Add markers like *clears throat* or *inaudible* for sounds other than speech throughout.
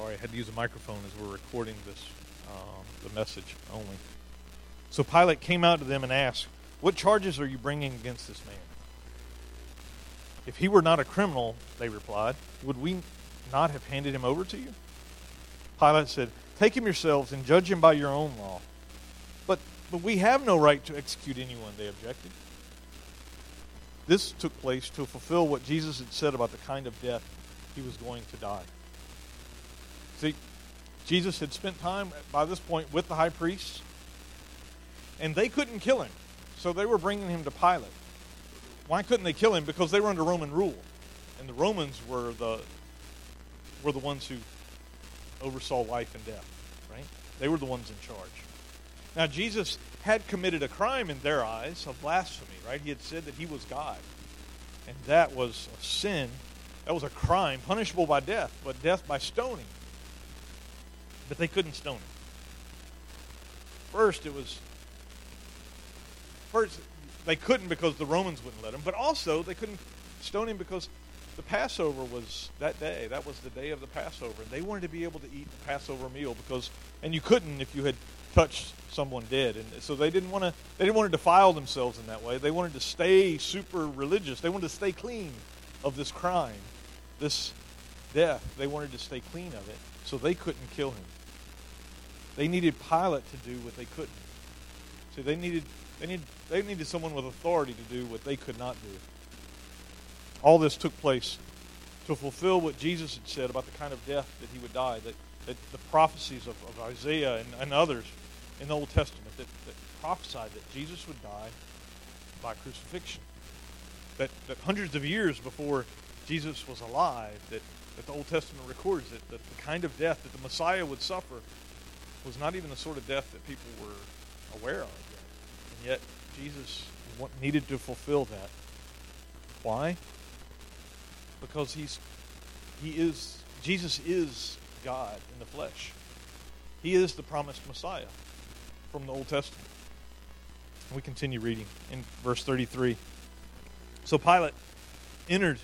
sorry, I had to use a microphone as we're recording this, um, the message only. So Pilate came out to them and asked, What charges are you bringing against this man? If he were not a criminal, they replied, would we not have handed him over to you? Pilate said, Take him yourselves and judge him by your own law. But, but we have no right to execute anyone, they objected. This took place to fulfill what Jesus had said about the kind of death he was going to die. See, Jesus had spent time by this point with the high priests, and they couldn't kill him. So they were bringing him to Pilate. Why couldn't they kill him? Because they were under Roman rule. And the Romans were the were the ones who oversaw life and death, right? They were the ones in charge. Now Jesus had committed a crime in their eyes of blasphemy, right? He had said that he was God. And that was a sin. That was a crime punishable by death, but death by stoning. But they couldn't stone him. First, it was first they couldn't because the Romans wouldn't let him, but also they couldn't stone him because the Passover was that day. That was the day of the Passover. And they wanted to be able to eat the Passover meal because and you couldn't if you had touched someone dead. And so they didn't want to they didn't want to defile themselves in that way. They wanted to stay super religious. They wanted to stay clean of this crime, this death. They wanted to stay clean of it. So they couldn't kill him. They needed Pilate to do what they couldn't. See, they needed they needed they needed someone with authority to do what they could not do. All this took place to fulfill what Jesus had said about the kind of death that he would die, that, that the prophecies of, of Isaiah and, and, others in the Old Testament that, that prophesied that Jesus would die by crucifixion. That, that hundreds of years before Jesus was alive, that, that the Old Testament records that, that the kind of death that the Messiah would suffer was not even the sort of death that people were aware of. And yet, Jesus needed to fulfill that. Why? Because he's he is Jesus is God in the flesh. He is the promised Messiah from the Old Testament. We continue reading in verse 33. So Pilate entered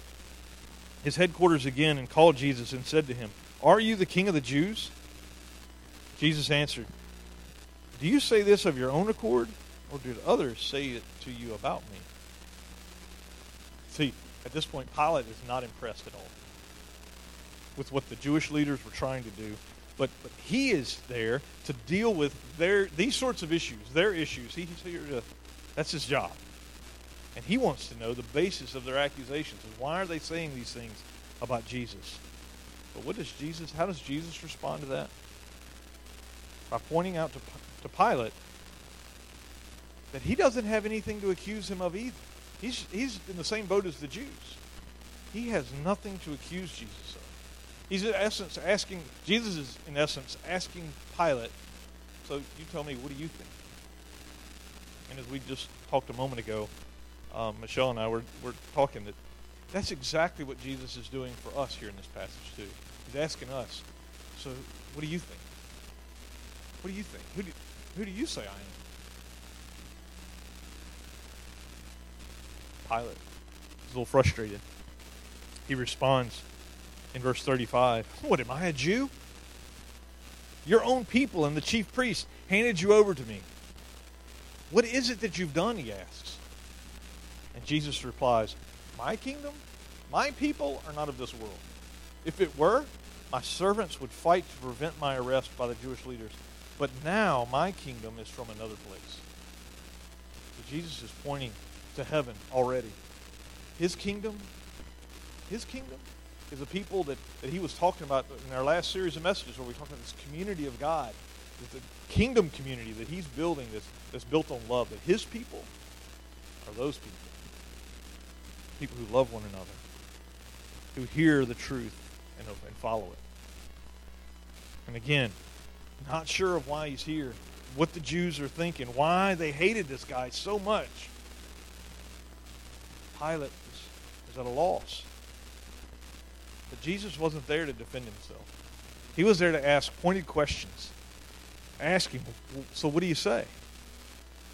his headquarters again and called Jesus and said to him, Are you the king of the Jews? Jesus answered, Do you say this of your own accord, or did others say it to you about me? See, at this point, Pilate is not impressed at all with what the Jewish leaders were trying to do. But, but he is there to deal with their these sorts of issues, their issues. He's here to, that's his job. And he wants to know the basis of their accusations and why are they saying these things about Jesus. But what does Jesus, how does Jesus respond to that? By pointing out to, to Pilate that he doesn't have anything to accuse him of either. He's, he's in the same boat as the Jews. He has nothing to accuse Jesus of. He's in essence asking, Jesus is in essence asking Pilate, so you tell me, what do you think? And as we just talked a moment ago, um, Michelle and I were, were talking that that's exactly what Jesus is doing for us here in this passage too. He's asking us, so what do you think? What do you think? Who do, who do you say I am? Pilate is a little frustrated. He responds in verse 35 *laughs* What am I, a Jew? Your own people and the chief priests handed you over to me. What is it that you've done? He asks. And Jesus replies, My kingdom, my people are not of this world. If it were, my servants would fight to prevent my arrest by the Jewish leaders. But now my kingdom is from another place. So Jesus is pointing to heaven already. His kingdom, his kingdom is a people that, that he was talking about in our last series of messages where we talked about this community of God, the uh, kingdom community that he's building that's, that's built on love, that his people are those people. People who love one another, who hear the truth and, and follow it. And again, not sure of why he's here, what the Jews are thinking, why they hated this guy so much. Pilate was, was at a loss. But Jesus wasn't there to defend himself. He was there to ask pointed questions. Ask him, so what do you say?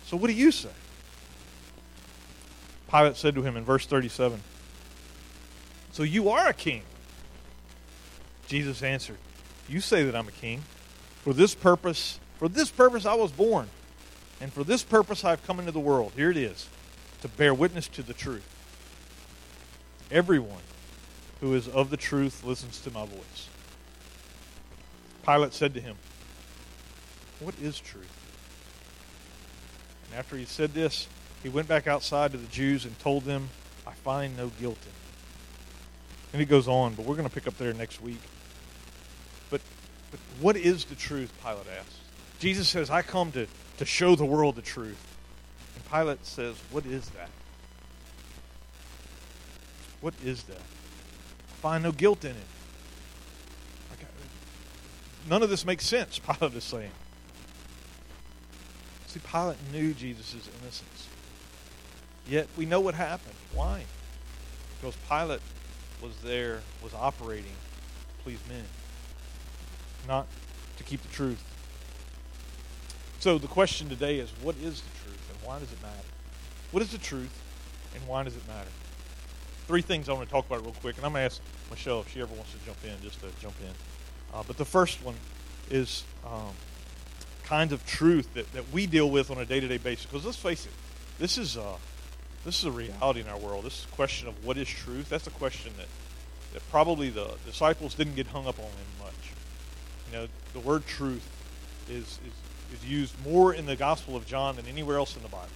So what do you say? Pilate said to him in verse 37, So you are a king. Jesus answered, You say that I'm a king. For this purpose, for this purpose I was born, and for this purpose I have come into the world. Here it is, to bear witness to the truth. Everyone who is of the truth listens to my voice. Pilate said to him, What is truth? And after he said this, he went back outside to the Jews and told them, I find no guilt in him. And it goes on, but we're going to pick up there next week. But, what is the truth, Pilate asks. Jesus says, I come to, to show the world the truth. And Pilate says, What is that? What is that? I find no guilt in it. None of this makes sense, *laughs* Pilate is saying. See, Pilate knew Jesus' innocence. Yet we know what happened. Why? Because Pilate was there, was operating to please men, not to keep the truth. So the question today is what is the truth and why does it matter? What is the truth and why does it matter? Three things I want to talk about real quick, and I'm going to ask Michelle if she ever wants to jump in, just to jump in. Uh, but the first one is um, kinds of truth that, that we deal with on a day to day basis. Because let's face it, this is, uh, this is a reality in our world. This question of what is truth, that's a question that, that probably the disciples didn't get hung up on in much. Know, the word truth is, is, is used more in the Gospel of John than anywhere else in the Bible.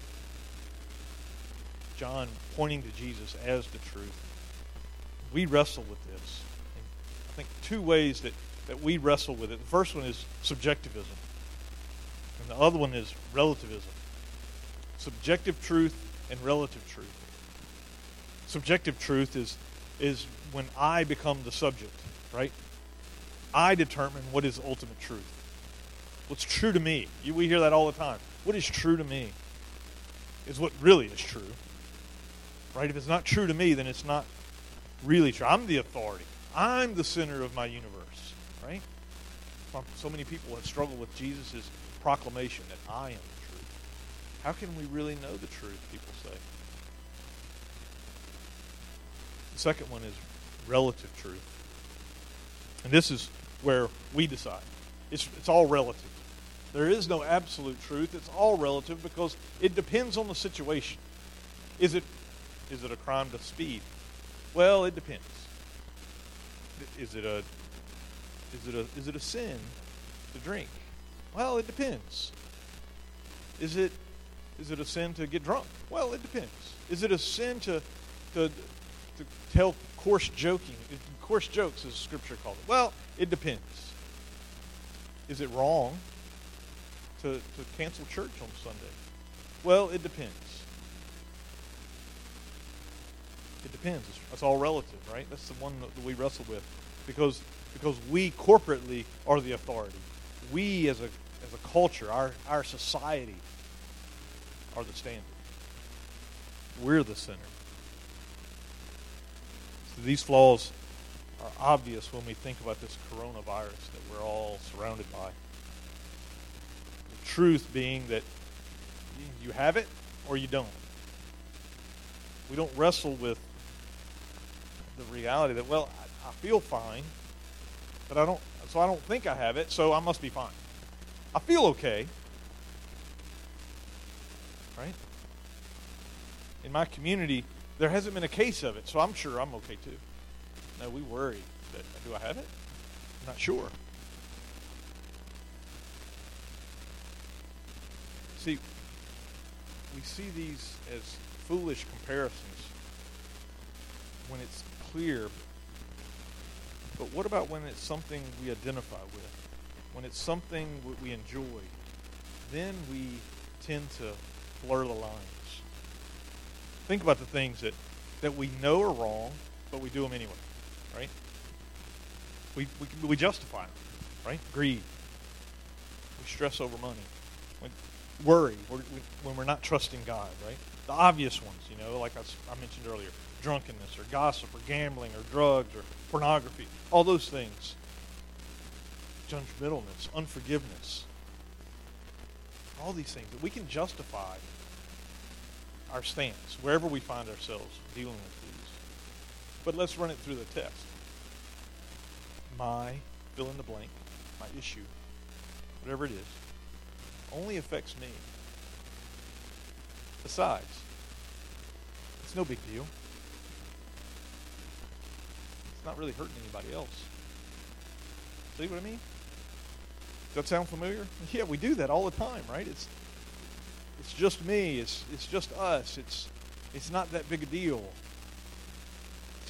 John pointing to Jesus as the truth. We wrestle with this. And I think two ways that that we wrestle with it. The first one is subjectivism, and the other one is relativism. Subjective truth and relative truth. Subjective truth is is when I become the subject, right? I determine what is ultimate truth. What's true to me. We hear that all the time. What is true to me is what really is true. Right? If it's not true to me, then it's not really true. I'm the authority. I'm the center of my universe right? So many people have struggled with Jesus' proclamation that I am the truth. How can we really know the truth, people say? The second one is relative truth. And this is where we decide. It's, it's all relative. There is no absolute truth. It's all relative because it depends on the situation. Is it, is it a crime to speed? Well, it depends. Is it a is it a is it a sin to drink? Well, it depends. Is it is it a sin to get drunk? Well, it depends. Is it a sin to to to tell coarse joking, coarse jokes, as Scripture called it? Well, it depends. Is it wrong to to cancel church on Sunday? Well, it depends. It depends. That's all relative, right? That's the one that we wrestle with, because because we corporately are the authority. We as a as a culture, our our society are the standard. We're the center. So these flaws are obvious when we think about this coronavirus that we're all surrounded by. The truth being that you have it or you don't. We don't wrestle with the reality that, well, I, I feel fine, but I don't. So I don't think I have it. So I must be fine. I feel okay. Right? In my community, there hasn't been a case of it, so I'm sure I'm okay too. No, we worry that do I have it? I'm not sure. See, we see these as foolish comparisons when it's clear but what about when it's something we identify with? When it's something we enjoy? Then we tend to blur the lines. Think about the things that, that we know are wrong, but we do them anyway, right? We, we, we justify right? Greed. We stress over money. We worry we're, we, when we're not trusting God, right? The obvious ones, you know, like I, I mentioned earlier drunkenness or gossip or gambling or drugs or pornography, all those things. Judgmentalness, unforgiveness, all these things that we can justify our stance wherever we find ourselves dealing with these. But let's run it through the test. My fill in the blank, my issue, whatever it is, only affects me. Besides, it's no big deal. It's not really hurting anybody else. See what I mean? Does that sound familiar? *laughs* Yeah, we do that all the time, right? It's it's just me. It's it's just us. It's it's not that big a deal.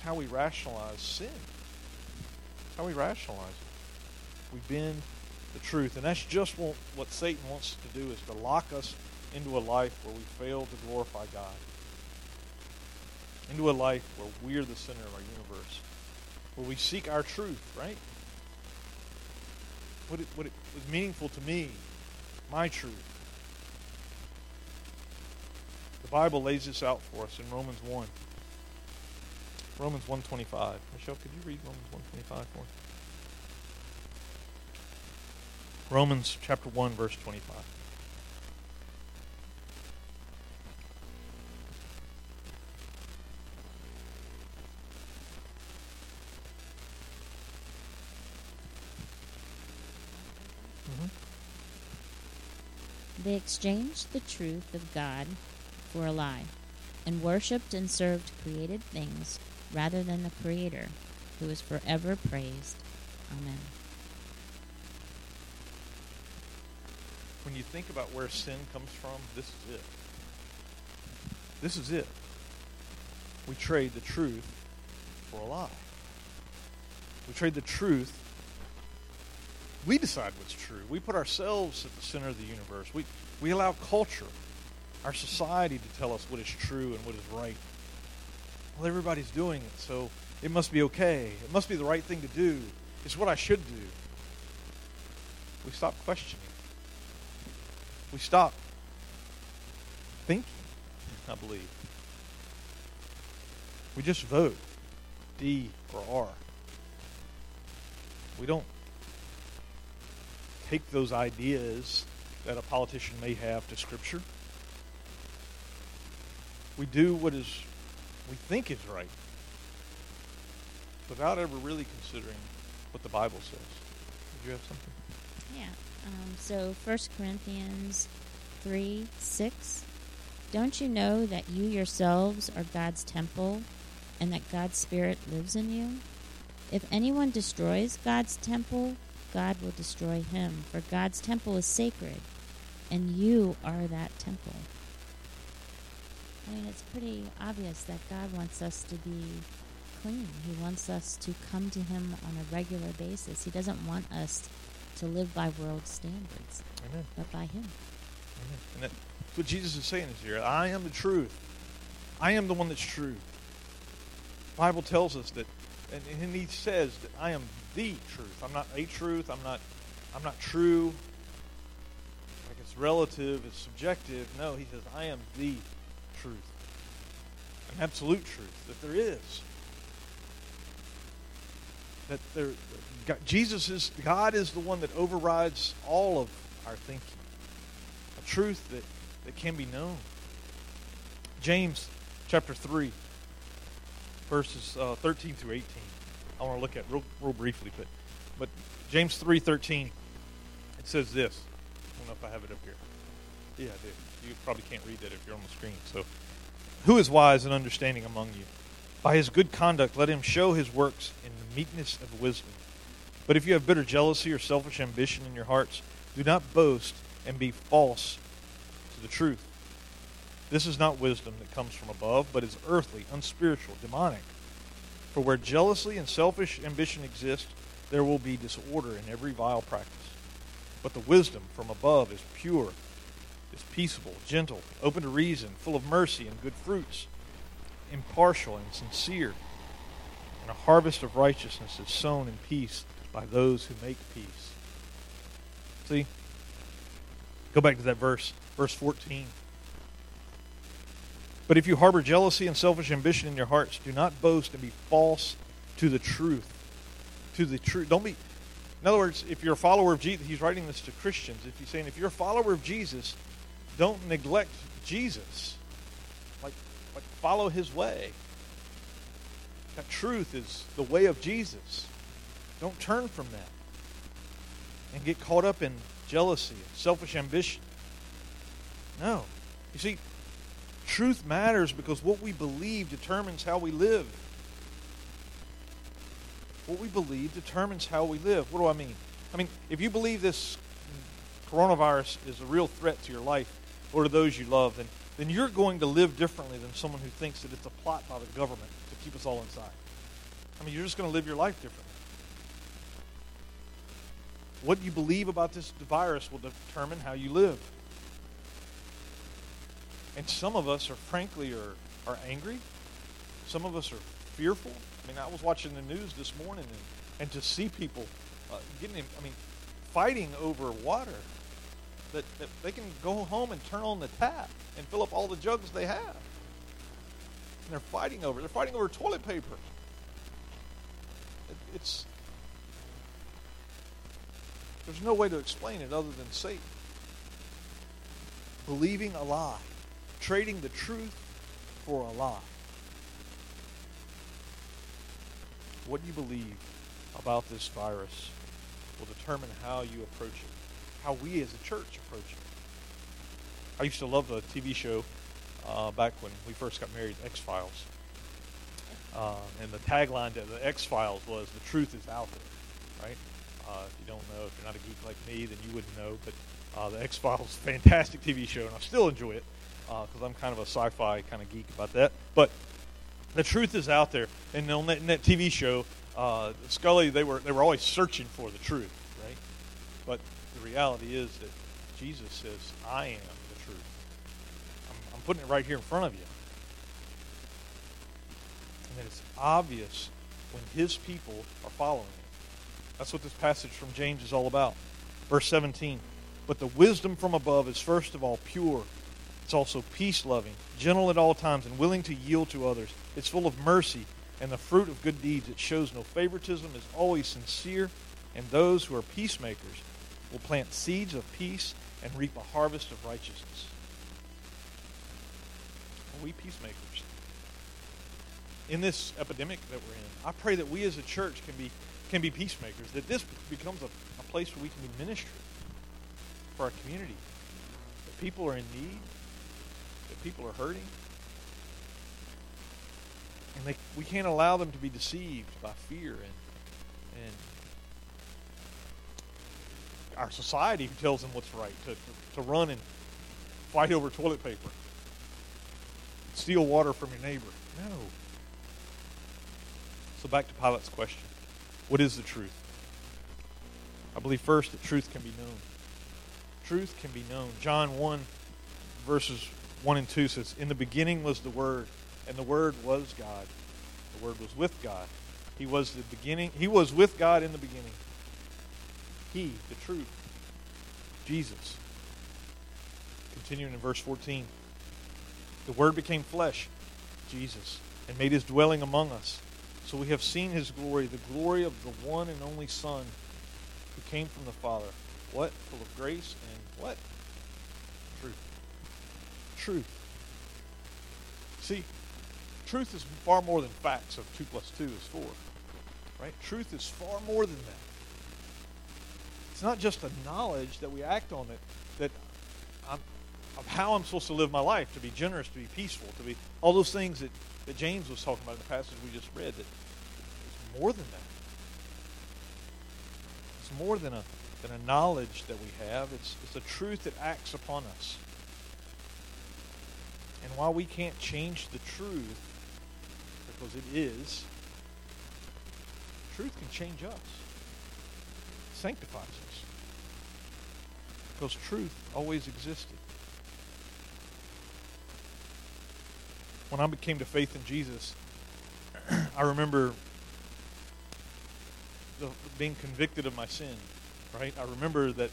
How we rationalize sin. How we rationalize it. We bend the truth, and that's just what, what Satan wants to do is to lock us into a life where we fail to glorify God. Into a life where we're the center of our universe. Where we seek our truth, right? What, it, what it was meaningful to me, my truth. The Bible lays this out for us in Romans 1. Romans 125. Michelle, could you read Romans 125 for us? Romans chapter 1, verse 25. Mm-hmm. They exchanged the truth of God for a lie, and worshipped and served created things rather than the Creator, who is forever praised. Amen. When you think about where sin comes from, this is it. This is it. We trade the truth for a lie. We trade the truth we decide what's true. We put ourselves at the center of the universe. We, we allow culture, our society, to tell us what is true and what is right. Well, everybody's doing it, so it must be okay. It must be the right thing to do. It's what I should do. We stop questioning. We stop thinking, I believe. We just vote D or R. We don't take those ideas that a politician may have to Scripture. We do what is we think is right without ever really considering what the Bible says. Did you have something? Yeah. Um, so 1 Corinthians 3 6. Don't you know that you yourselves are God's temple and that God's Spirit lives in you? If anyone destroys God's temple, God will destroy him, for God's temple is sacred, and you are that temple. I mean, it's pretty obvious that God wants us to be clean. He wants us to come to Him on a regular basis. He doesn't want us to live by world standards, Amen. but by Him. Amen. And that's what Jesus is saying is here. I am the truth. I am the one that's true. The Bible tells us that, and, and he says that I am the truth. I'm not a truth. I'm not. I'm not true. Like it's relative. It's subjective. No, he says I am the truth, an absolute truth that there is. That there, God, Jesus is God is the one that overrides all of our thinking. A truth that that can be known. James chapter three, verses uh, thirteen through eighteen. I want to look at real, real briefly, but but James three thirteen, it says this. I don't know if I have it up here. Yeah, do. You probably can't read that if you're on the screen. So, who is wise and understanding among you? By his good conduct, let him show his works in the meekness of wisdom. But if you have bitter jealousy or selfish ambition in your hearts, do not boast and be false to the truth. This is not wisdom that comes from above, but is earthly, unspiritual, demonic. For where jealousy and selfish ambition exist, there will be disorder in every vile practice. But the wisdom from above is pure, is peaceable, gentle, open to reason, full of mercy and good fruits, impartial and sincere. And a harvest of righteousness is sown in peace by those who make peace. See? Go back to that verse, verse 14. But if you harbor jealousy and selfish ambition in your hearts, do not boast and be false to the truth. To the truth. Don't be. In other words, if you're a follower of Jesus, he's writing this to Christians. If he's saying, if you're a follower of Jesus, don't neglect Jesus. Like, like follow his way. That truth is the way of Jesus. Don't turn from that. and get caught up in jealousy and selfish ambition. No. You see, truth matters because what we believe determines how we live. What we believe determines how we live. What do I mean? I mean, if you believe this coronavirus is a real threat to your life or to those you love, then, then you're going to live differently than someone who thinks that it's a plot by the government to keep us all inside. I mean, you're just going to live your life differently. What you believe about this virus will determine how you live. And some of us are, frankly, are, are angry. Some of us are fearful. I mean, I was watching the news this morning, and, and to see people uh, getting, I mean, fighting over water, that, that they can go home and turn on the tap and fill up all the jugs they have. And they're fighting over. They're fighting over toilet paper. It, it's there's no way to explain it other than Satan believing a lie trading the truth for a lie. What you believe about this virus will determine how you approach it, how we as a church approach it. I used to love the TV show uh, back when we first got married, X Files. Uh, and the tagline to the X Files was "The truth is out there." Right? Uh, if you don't know, if you're not a geek like me, then you wouldn't know. But uh, the X Files, fantastic TV show, and I still enjoy it because uh, I'm kind of a sci-fi kind of geek about that. But the truth is out there, and on that, in that TV show, uh, Scully they were they were always searching for the truth, right? But reality is that Jesus says, "I am the truth." I'm, I'm putting it right here in front of you, and it's obvious when His people are following it. That's what this passage from James is all about. Verse 17. But the wisdom from above is first of all pure it's also peace loving, gentle at all times, and willing to yield to others. It's full of mercy and the fruit of good deeds. It shows no favoritism, is always sincere, and those who are peacemakers will plant seeds of peace and reap a harvest of righteousness. Are we peacemakers? In this epidemic that we're in, I pray that we as a church can be can be peacemakers, that this becomes a, a place where we can be ministry for our community. That people are in need, that people are hurting. And they, we can't allow them to be deceived by fear and, and our society who tells them what's right to, to, to run and fight over toilet paper, steal water from your neighbor. No. So back to Pilate's question What is the truth? I believe first that truth can be known. Truth can be known. John 1, verses 1 and 2 says, In the beginning was the Word, and the Word was God. The Word was with God. He was the beginning. He was with God in the beginning. He, the truth, Jesus. Continuing in verse 14. The Word became flesh, Jesus, and made his dwelling among us. So we have seen his glory, the glory of the one and only Son who came from the Father. What? Full of grace and what? truth. Truth. See, truth is far more than facts of 2 plus 2 is 4. Right? Truth is far more than that. It's not just a knowledge that we act on it, that I'm, of how I'm supposed to live my life, to be generous, to be peaceful, to be all those things that, that James was talking about in the passage we just read. That it's more than that. It's more than a than a knowledge that we have. It's it's a truth that acts upon us. And while we can't change the truth, because it is, truth can change us. Sanctifies us. Because truth always existed. When I became to faith in Jesus, *clears throat* I remember the, being convicted of my sin, right? I remember that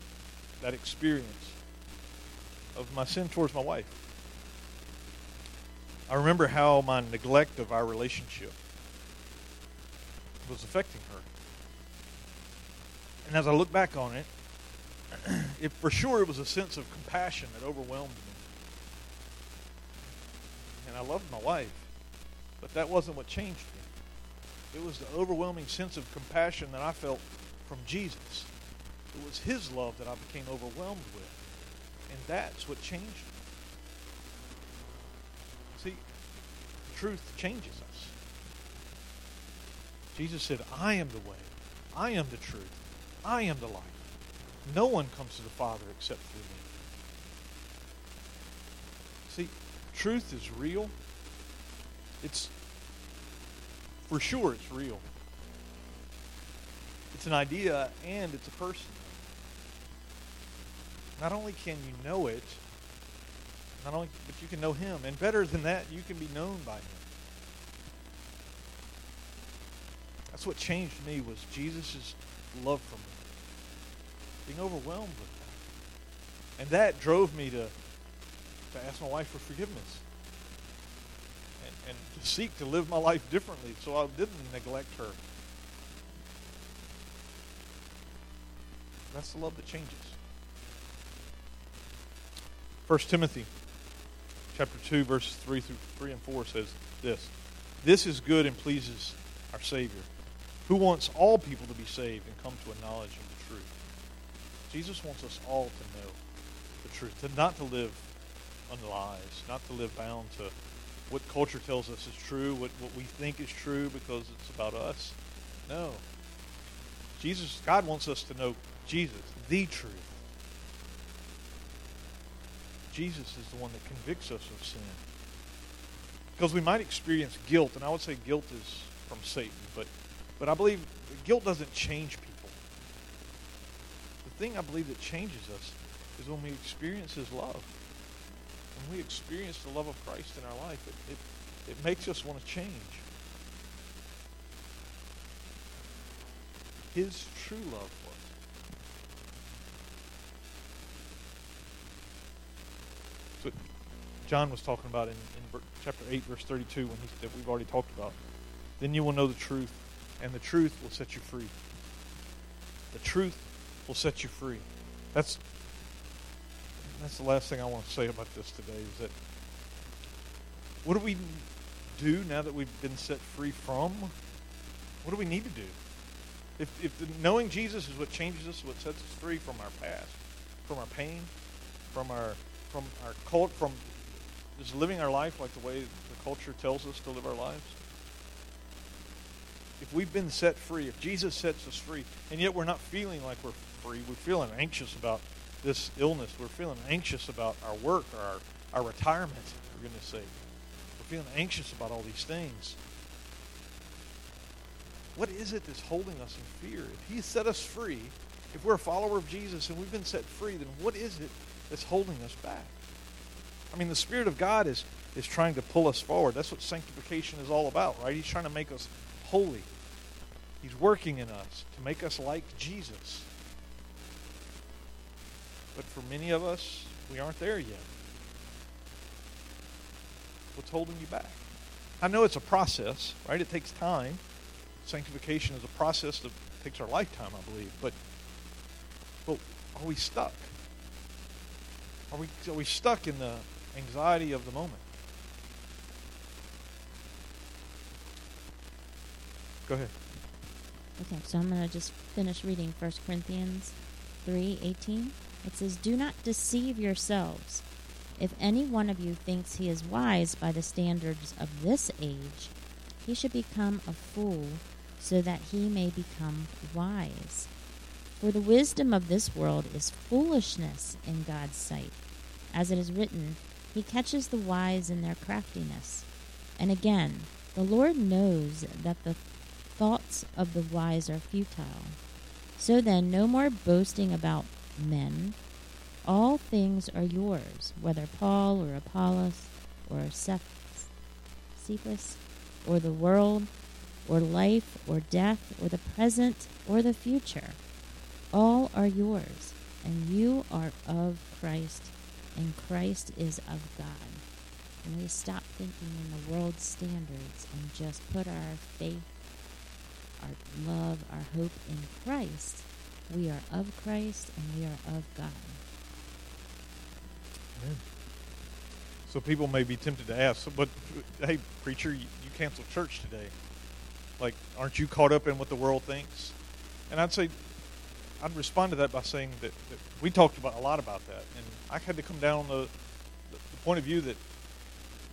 that experience of my sin towards my wife. I remember how my neglect of our relationship was affecting her. And as I look back on it, it for sure it was a sense of compassion that overwhelmed me. And I loved my wife, but that wasn't what changed me. It was the overwhelming sense of compassion that I felt from Jesus It was His love that I became overwhelmed with. And that's what changed me. See, truth changes us. Jesus said, I am the way, I am the truth, I am the life. No one comes to the Father except through me. See, truth is real. It's, for sure, it's real. It's an idea and it's a person. Not only can you know it, not only, but you can know Him. And better than that, you can be known by Him. That's what changed me was Jesus' love for me. Being overwhelmed with that. And that drove me to, to ask my wife for forgiveness. And, and to seek to live my life differently so I didn't neglect her. That's the love that changes. 1 Timothy chapter 2 verses 3 through 3 and 4 says this. This is good and pleases our Savior, who wants all people to be saved and come to a knowledge of the truth. Jesus wants us all to know the truth, to not to live on lies, not to live bound to what culture tells us is true, what, what we think is true because it's about us. No. Jesus, God wants us to know Jesus, the truth. Jesus is the one that convicts us of sin. Because we might experience guilt, and I would say guilt is from Satan, but, but I believe guilt doesn't change people. Thing I believe that changes us is when we experience His love. When we experience the love of Christ in our life, it, it, it makes us want to change. His true love for what John was talking about in, in chapter 8, verse 32, when he, that we've already talked about. Then you will know the truth, and the truth will set you free. The truth will set you free. That's that's the last thing I want to say about this today is that what do we do now that we've been set free from? What do we need to do? If, if the, knowing Jesus is what changes us, what sets us free from our past, from our pain, from our from our cult, from just living our life like the way the culture tells us to live our lives? If we've been set free, if Jesus sets us free, and yet we're not feeling like we're we're feeling anxious about this illness, we're feeling anxious about our work or our, our retirement, for goodness sake. We're feeling anxious about all these things. What is it that's holding us in fear? If He set us free, if we're a follower of Jesus and we've been set free, then what is it that's holding us back. I mean, the Spirit of God is, is trying to pull us forward. That's what sanctification is all about, right? He's trying to make us holy. He's working in us to make us like Jesus. But for many of us, we aren't there yet. What's holding you back? I know it's a process, right? It takes time. Sanctification is a process that takes our lifetime, I believe. But, but are we stuck? Are we, are we stuck in the anxiety of the moment? Go ahead. Okay, so I'm going to just finish reading 1 Corinthians 3:18. It says, "Do not deceive yourselves. If any one of you thinks he is wise by the standards of this age, he should become a fool so that he may become wise. For the wisdom of this world is foolishness in God's sight. As it is written, He catches the wise in their craftiness. And again, the Lord knows that the thoughts of the wise are futile. So then, no more boasting about men. All things are yours, whether Paul or Apollos or Cephas or the world or life or death or the present or the future. All are yours, and you are of Christ and Christ is of God. And we stop thinking in the world's standards and just put our faith, our love, our hope in Christ, we are of Christ and we are of God. Amen. So people may be tempted to ask, but hey, preacher, you, you canceled church today. Like, aren't you caught up in what the world thinks? And I'd say, I'd respond to that by saying that, that we talked about a lot about that, and I had to come down on the, the, the point of view that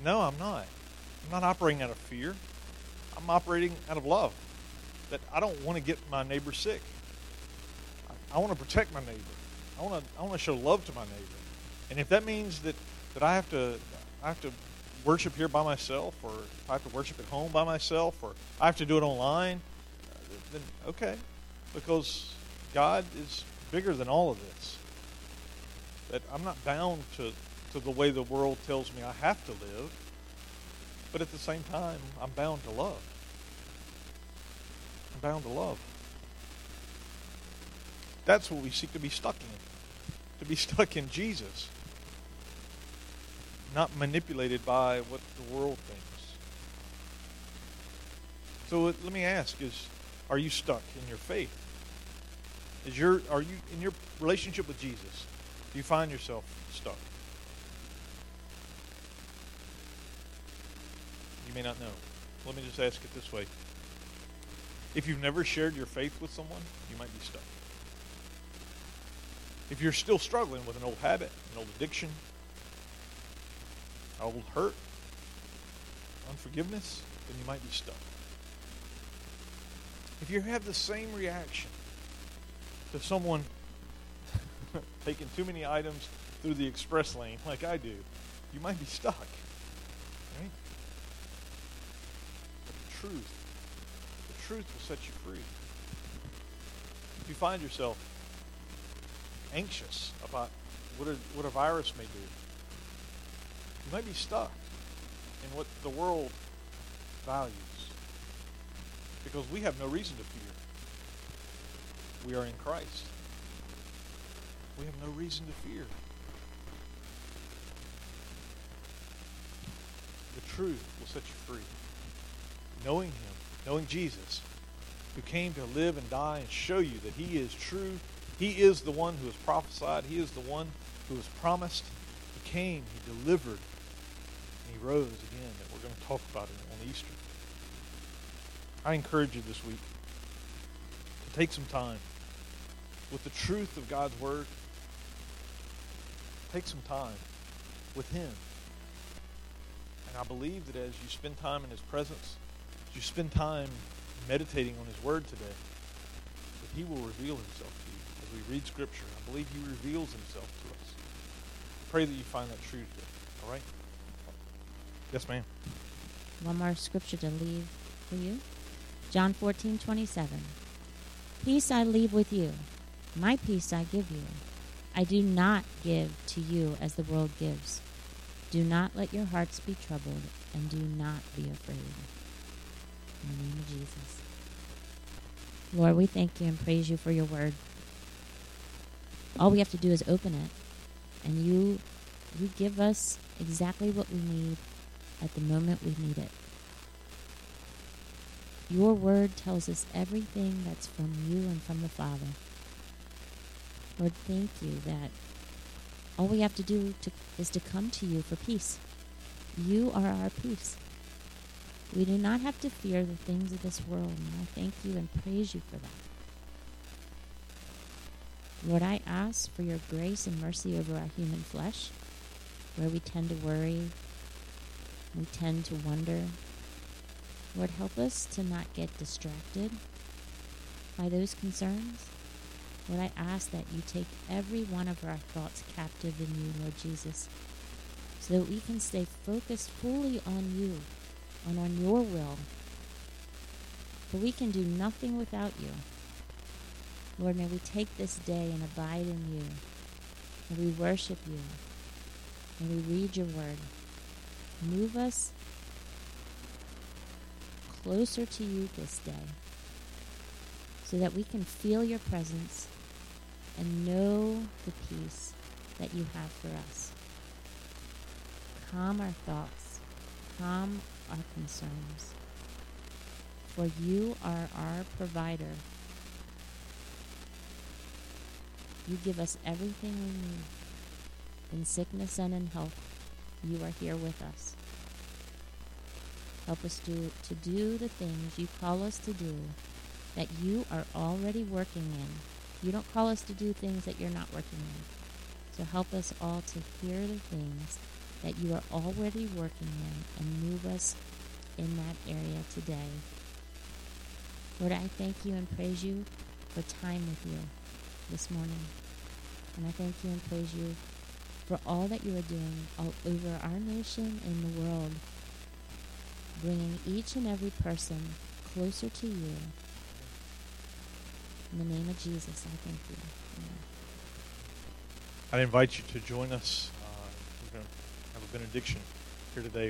no, I'm not. I'm not operating out of fear. I'm operating out of love. That I don't want to get my neighbor sick. I, want to protect my neighbor. I want to I want to show love to my neighbor. And if that means that, that I have to I have to worship here by myself, or I have to worship at home by myself, or I have to do it online, then okay, because God is bigger than all of this. That I'm not bound to, to the way the world tells me I have to live, but at the same time, I'm bound to love. I'm bound to love. That's what we seek to be stuck in. To be stuck in Jesus. Not manipulated by what the world thinks. So let me ask is are you stuck in your faith? Is your are you in your relationship with Jesus? Do you find yourself stuck? You may not know. Let me just ask it this way. If you've never shared your faith with someone, you might be stuck. If you're still struggling with an old habit, an old addiction, an old hurt, unforgiveness, then you might be stuck. If you have the same reaction to someone *laughs* taking too many items through the express lane like I do, you might be stuck. Right? But the truth, the truth will set you free. If you find yourself anxious about what a, what a virus may do, you might be stuck in what the world values because we have no reason to fear. We are in Christ. We have no reason to fear. The truth will set you free. Knowing Him, knowing Jesus, who came to live and die and show you that He is true. He is the one who has prophesied. He is the one who has promised. He came, He delivered, and He rose again, that we're going to talk about on Easter. I encourage you this week to take some time with the truth of God's Word. Take some time with Him. And I believe that as you spend time in His presence, as you spend time meditating on His Word today, that He will reveal Himself to you we read Scripture. I believe He reveals Himself to us. Pray that you find that true today. All right? Yes, ma'am. One more scripture to leave for you. John 14, 27. Peace I leave with you. My peace I give you. I do not give to you as the world gives. Do not let your hearts be troubled, and do not be afraid. In the name of Jesus. Lord, we thank you and praise you for your word. All we have to do is open it, and you you give us exactly what we need at the moment we need it. Your word tells us everything that's from you and from the Father. Lord, thank you that all we have to do to, is to come to you for peace. You are our peace. We do not have to fear the things of this world, and I thank you and praise you for that. Lord, I ask for your grace and mercy over our human flesh, where we tend to worry, we tend to wonder, Lord, help us to not get distracted by those concerns. Lord, I ask that you take every one of our thoughts captive in you, Lord Jesus, so that we can stay focused fully on you and on your will. For we can do nothing without you. Lord, may we take this day and abide in you. May we worship you. May we read your word. Move us closer to you this day so that we can feel your presence and know the peace that you have for us. Calm our thoughts, calm our concerns, for you are our provider. You give us everything we need. In sickness and in health, you are here with us. Help us to, to do the things you call us to do that you are already working in You don't call us to do things that you're not working in. So help us all to hear the things that you are already working in and move us in that area today. Lord, I thank you and praise you for time with you this morning. And I thank you and praise you for all that you are doing all over our nation and the world, bringing each and every person closer to you. In the name of Jesus, I thank you. I invite you to join us. Uh, we're going to have a benediction here today